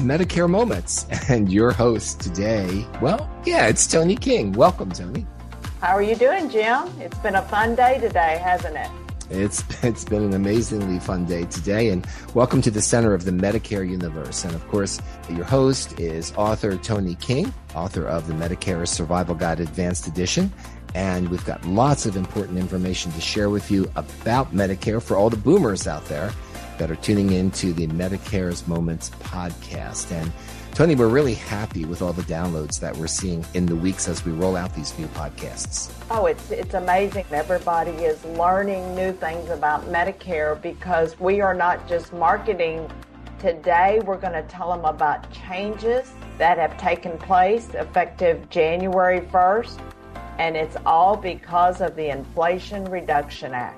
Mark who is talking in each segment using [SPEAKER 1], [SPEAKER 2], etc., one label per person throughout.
[SPEAKER 1] Medicare Moments, and your host today, well, yeah, it's Toni King. Welcome, Toni.
[SPEAKER 2] How are you doing, Jim? It's been a fun day today, hasn't it?
[SPEAKER 1] It's it's been an amazingly fun day today, and welcome to the center of the Medicare universe. And of course, your host is author Toni King, author of the Medicare Survival Guide Advanced Edition. And we've got lots of important information to share with you about Medicare for all the boomers out there that are tuning in to the Medicare's Moments podcast. And Toni, we're really happy with all the downloads that we're seeing in the weeks as we roll out these new podcasts.
[SPEAKER 2] Oh, it's it's amazing. Everybody is learning new things about Medicare because we are not just marketing. Today, we're going to tell them about changes that have taken place effective January 1st, and it's all because of the Inflation Reduction Act.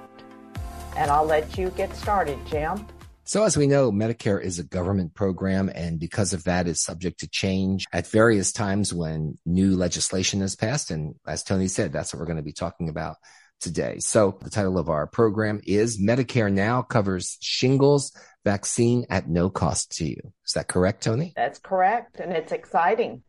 [SPEAKER 2] And I'll let you get started, Jim.
[SPEAKER 1] So, as we know, Medicare is a government program, and because of that, is subject to change at various times when new legislation is passed. And as Toni said, that's what we're going to be talking about today. So, the title of our program is Medicare Now covers shingles vaccine at no cost to you. Is that correct, Toni?
[SPEAKER 2] That's correct, and it's exciting.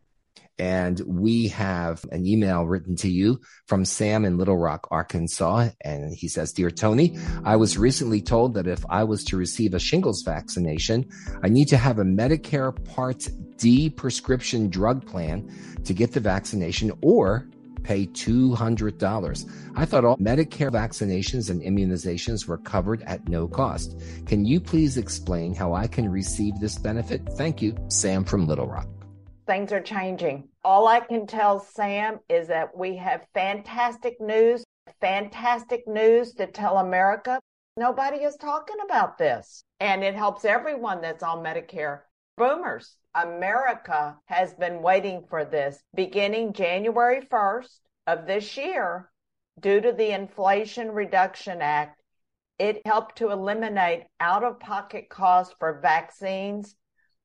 [SPEAKER 1] And we have an email written to you from Sam in Little Rock, Arkansas. And he says, Dear Toni, I was recently told that if I was to receive a shingles vaccination, I need to have a Medicare Part D prescription drug plan to get the vaccination or pay $200. I thought all Medicare vaccinations and immunizations were covered at no cost. Can you please explain how I can receive this benefit? Thank you, Sam from Little Rock
[SPEAKER 2] things are changing. All I can tell Sam is that we have fantastic news, fantastic news to tell America. Nobody is talking about this. And it helps everyone that's on Medicare. Boomers, America has been waiting for this beginning January 1st of this year due to the Inflation Reduction Act. It helped to eliminate out of pocket costs for vaccines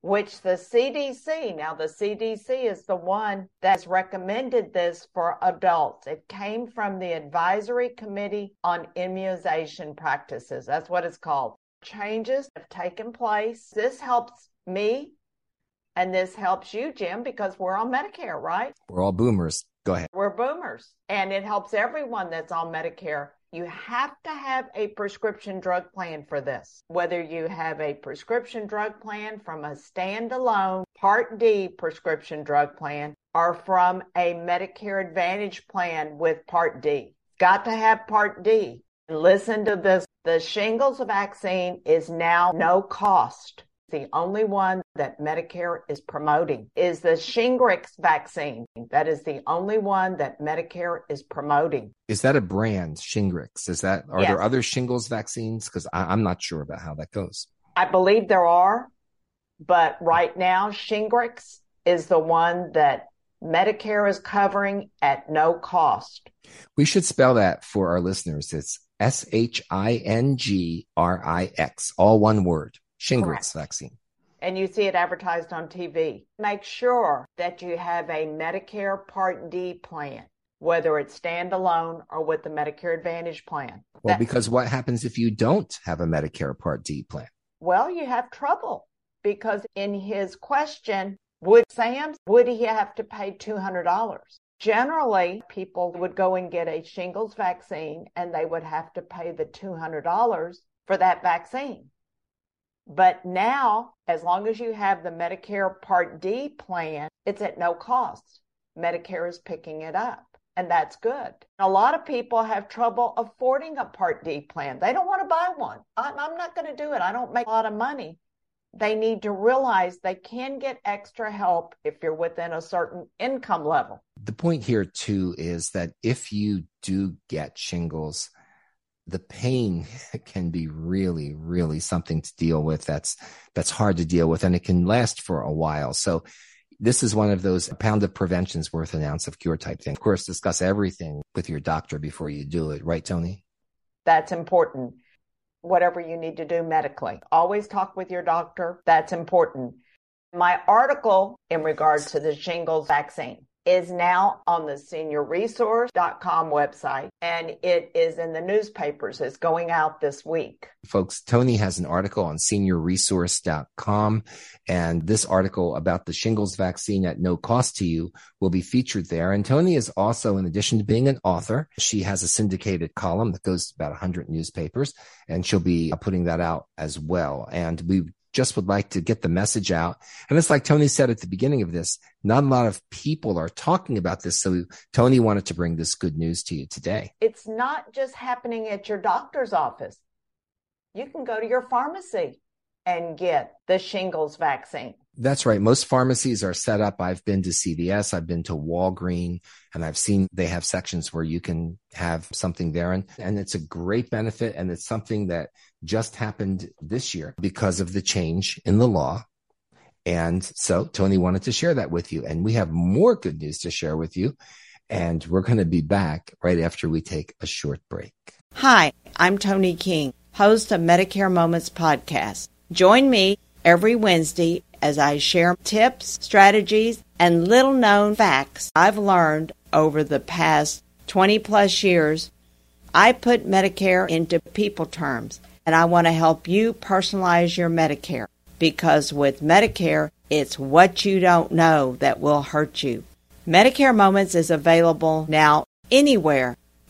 [SPEAKER 2] which the CDC, now the CDC is the one that's recommended this for adults. It came from the Advisory Committee on Immunization Practices. That's what it's called. Changes have taken place. This helps me and this helps you, Jim, because we're on Medicare, right?
[SPEAKER 1] We're all boomers. Go ahead.
[SPEAKER 2] We're boomers. And it helps everyone that's on Medicare you have to have a prescription drug plan for this. Whether you have a prescription drug plan from a standalone Part D prescription drug plan or from a Medicare Advantage plan with Part D. Got to have Part D. Listen to this. The shingles vaccine is now no cost the only one that Medicare is promoting is the Shingrix vaccine. That is the only one that Medicare is promoting.
[SPEAKER 1] Is that a brand, Shingrix? Is that are yes. there other shingles vaccines? Because I'm not sure about how that goes.
[SPEAKER 2] I believe there are, but right now Shingrix is the one that Medicare is covering at no cost.
[SPEAKER 1] We should spell that for our listeners. It's S H I N G R I X, all one word. Shingrix Correct. vaccine.
[SPEAKER 2] And you see it advertised on TV. Make sure that you have a Medicare Part D plan, whether it's standalone or with the Medicare Advantage plan.
[SPEAKER 1] Well, that, because what happens if you don't have a Medicare Part D plan?
[SPEAKER 2] Well, you have trouble because in his question, would Sam, would he have to pay $200? Generally, people would go and get a shingles vaccine and they would have to pay the $200 for that vaccine. But now, as long as you have the Medicare Part D plan, it's at no cost. Medicare is picking it up, and that's good. A lot of people have trouble affording a Part D plan. They don't want to buy one. I'm not going to do it. I don't make a lot of money. they need to realize they can get extra help if you're within a certain income level.
[SPEAKER 1] The point here, too, is that if you do get shingles, the pain can be really, really something to deal with. That's, that's hard to deal with and it can last for a while. So this is one of those pound of prevention's worth an ounce of cure type thing. Of course, discuss everything with your doctor before you do it. Right, Toni?
[SPEAKER 2] That's important. Whatever you need to do medically, always talk with your doctor. That's important. My article in regards to the shingles vaccine is now on the seniorresource.com website and it is in the newspapers. It's going out this week.
[SPEAKER 1] Folks, Toni has an article on seniorresource.com and this article about the shingles vaccine at no cost to you will be featured there. And Toni is also, in addition to being an author, she has a syndicated column that goes to about 100 newspapers and she'll be putting that out as well. And we just would like to get the message out. And it's like Toni said at the beginning of this, not a lot of people are talking about this. So Toni wanted to bring this good news to you today.
[SPEAKER 2] It's not just happening at your doctor's office. You can go to your pharmacy and get the shingles vaccine.
[SPEAKER 1] That's right. Most pharmacies are set up. I've been to CVS, I've been to Walgreen, and I've seen they have sections where you can have something there. And, and it's a great benefit. And it's something that just happened this year because of the change in the law. And so Toni wanted to share that with you. And we have more good news to share with you. And we're going to be back right after we take a short break.
[SPEAKER 2] Hi, I'm Toni King, host of Medicare Moments podcast. Join me every Wednesday as I share tips, strategies, and little known facts I've learned over the past 20 plus years. I put Medicare into people terms, and I want to help you personalize your Medicare because with Medicare, it's what you don't know that will hurt you. Medicare Moments is available now anywhere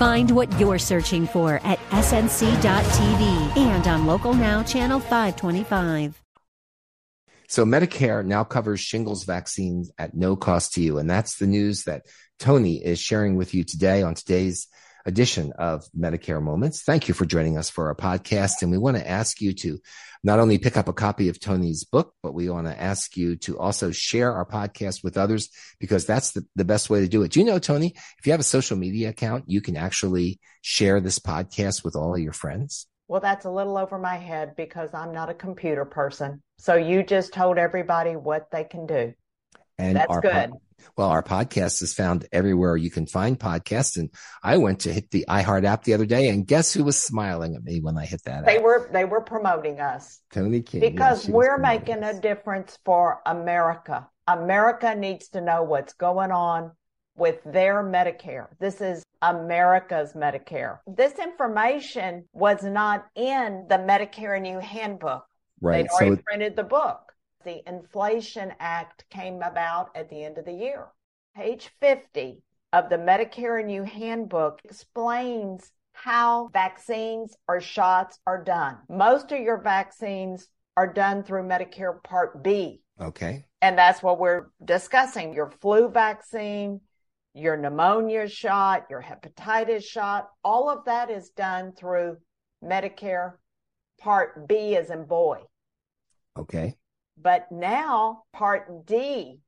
[SPEAKER 3] Find what you're searching for at snc.tv and on Local Now, Channel 525.
[SPEAKER 1] So Medicare now covers shingles vaccines at no cost to you. And that's the news that Toni is sharing with you today on today's edition of Medicare Moments. Thank you for joining us for our podcast. And we want to ask you to not only pick up a copy of Toni's book, but we want to ask you to also share our podcast with others because that's the, the best way to do it. Do you know, Toni, if you have a social media account, you can actually share this podcast with all of your friends?
[SPEAKER 2] Well, that's a little over my head because I'm not a computer person. So you just told everybody what they can do. And that's good.
[SPEAKER 1] Well, our podcast is found everywhere you can find podcasts. And I went to hit the iHeart app the other day, and guess who was smiling at me when I hit that?
[SPEAKER 2] They
[SPEAKER 1] app?
[SPEAKER 2] were they were promoting us.
[SPEAKER 1] Toni King.
[SPEAKER 2] Because we're making us. a difference for America. America needs to know what's going on with their Medicare. This is America's Medicare. This information was not in the Medicare New handbook.
[SPEAKER 1] Right.
[SPEAKER 2] They'd already so, printed the book. The Inflation Act came about at the end of the year. Page 50 of the Medicare You handbook explains how vaccines or shots are done. Most of your vaccines are done through Medicare Part B.
[SPEAKER 1] Okay.
[SPEAKER 2] And that's what we're discussing your flu vaccine, your pneumonia shot, your hepatitis shot, all of that is done through Medicare Part B as in boy.
[SPEAKER 1] Okay.
[SPEAKER 2] But now Part D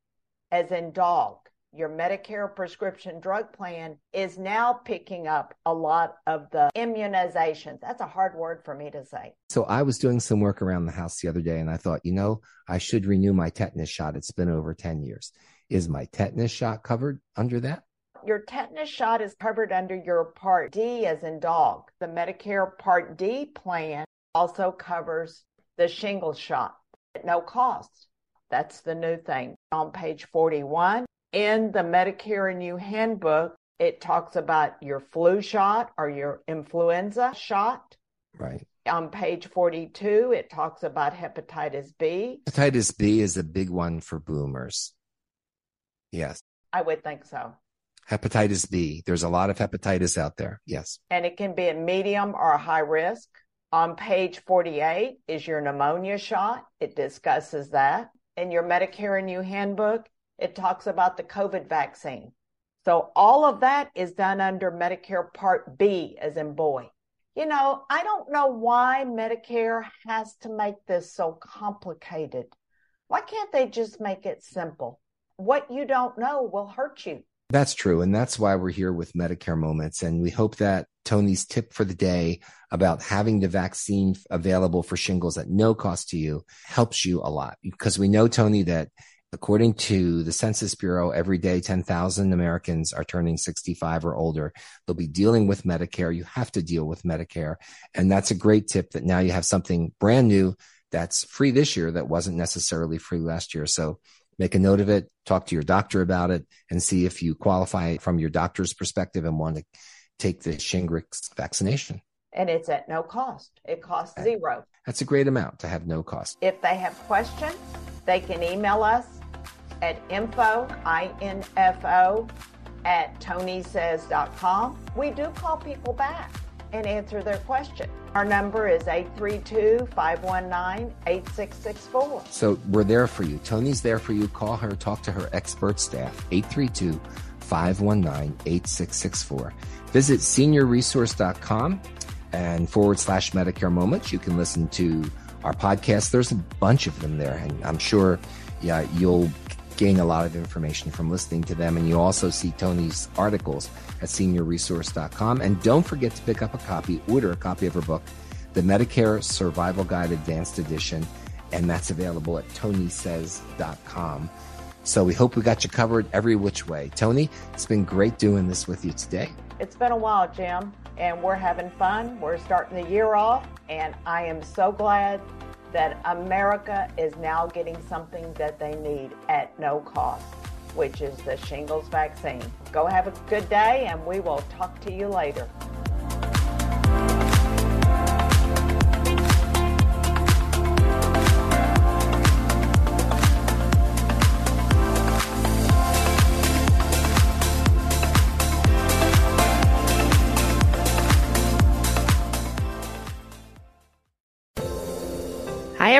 [SPEAKER 2] as in dog, your Medicare prescription drug plan is now picking up a lot of the immunizations. That's a hard word for me to say.
[SPEAKER 1] So I was doing some work around the house the other day and I thought, you know, I should renew my tetanus shot. It's been over 10 years. Is my tetanus shot covered under that?
[SPEAKER 2] Your tetanus shot is covered under your Part D as in dog. The Medicare Part D plan also covers the shingles shot at no cost. That's the new thing. On page 41 in the Medicare and You handbook, it talks about your flu shot or your influenza shot.
[SPEAKER 1] Right.
[SPEAKER 2] On page 42, it talks about hepatitis B.
[SPEAKER 1] Hepatitis B is a big one for boomers. Yes.
[SPEAKER 2] I would think so.
[SPEAKER 1] Hepatitis B. There's a lot of hepatitis out there. Yes.
[SPEAKER 2] And it can be a medium or a high risk. On page 48 is your pneumonia shot. It discusses that. In your Medicare and You handbook, it talks about the COVID vaccine. So all of that is done under Medicare Part B, as in boy. You know, I don't know why Medicare has to make this so complicated. Why can't they just make it simple? What you don't know will hurt you.
[SPEAKER 1] That's true. And that's why we're here with Medicare Moments. And we hope that Toni's tip for the day about having the vaccine available for shingles at no cost to you helps you a lot because we know, Toni, that according to the Census Bureau, every day 10,000 Americans are turning 65 or older. They'll be dealing with Medicare. You have to deal with Medicare. And that's a great tip that now you have something brand new that's free this year that wasn't necessarily free last year. So make a note of it, talk to your doctor about it, and see if you qualify from your doctor's perspective and want to take the Shingrix vaccination.
[SPEAKER 2] And it's at no cost. It costs zero.
[SPEAKER 1] That's a great amount to have no cost.
[SPEAKER 2] If they have questions, they can email us at info, I-N-F-O, at tonisays.com. We do call people back and answer their question. Our number is 832-519-8664.
[SPEAKER 1] So we're there for you. Toni's there for you. Call her, talk to her expert staff, 832 519 8664. Visit seniorresource.com and forward slash Medicare Moments. You can listen to our podcast. There's a bunch of them there, and I'm sure yeah, you'll gain a lot of information from listening to them. And you also see Toni's articles at seniorresource.com. And don't forget to pick up a copy, order a copy of her book, The Medicare Survival Guide Advanced Edition. And that's available at tonisays.com. So we hope we got you covered every which way. Toni, it's been great doing this with you today.
[SPEAKER 2] It's been a while, Jim, and we're having fun. We're starting the year off, and I am so glad that America is now getting something that they need at no cost, which is the shingles vaccine. Go have a good day, and we will talk to you later.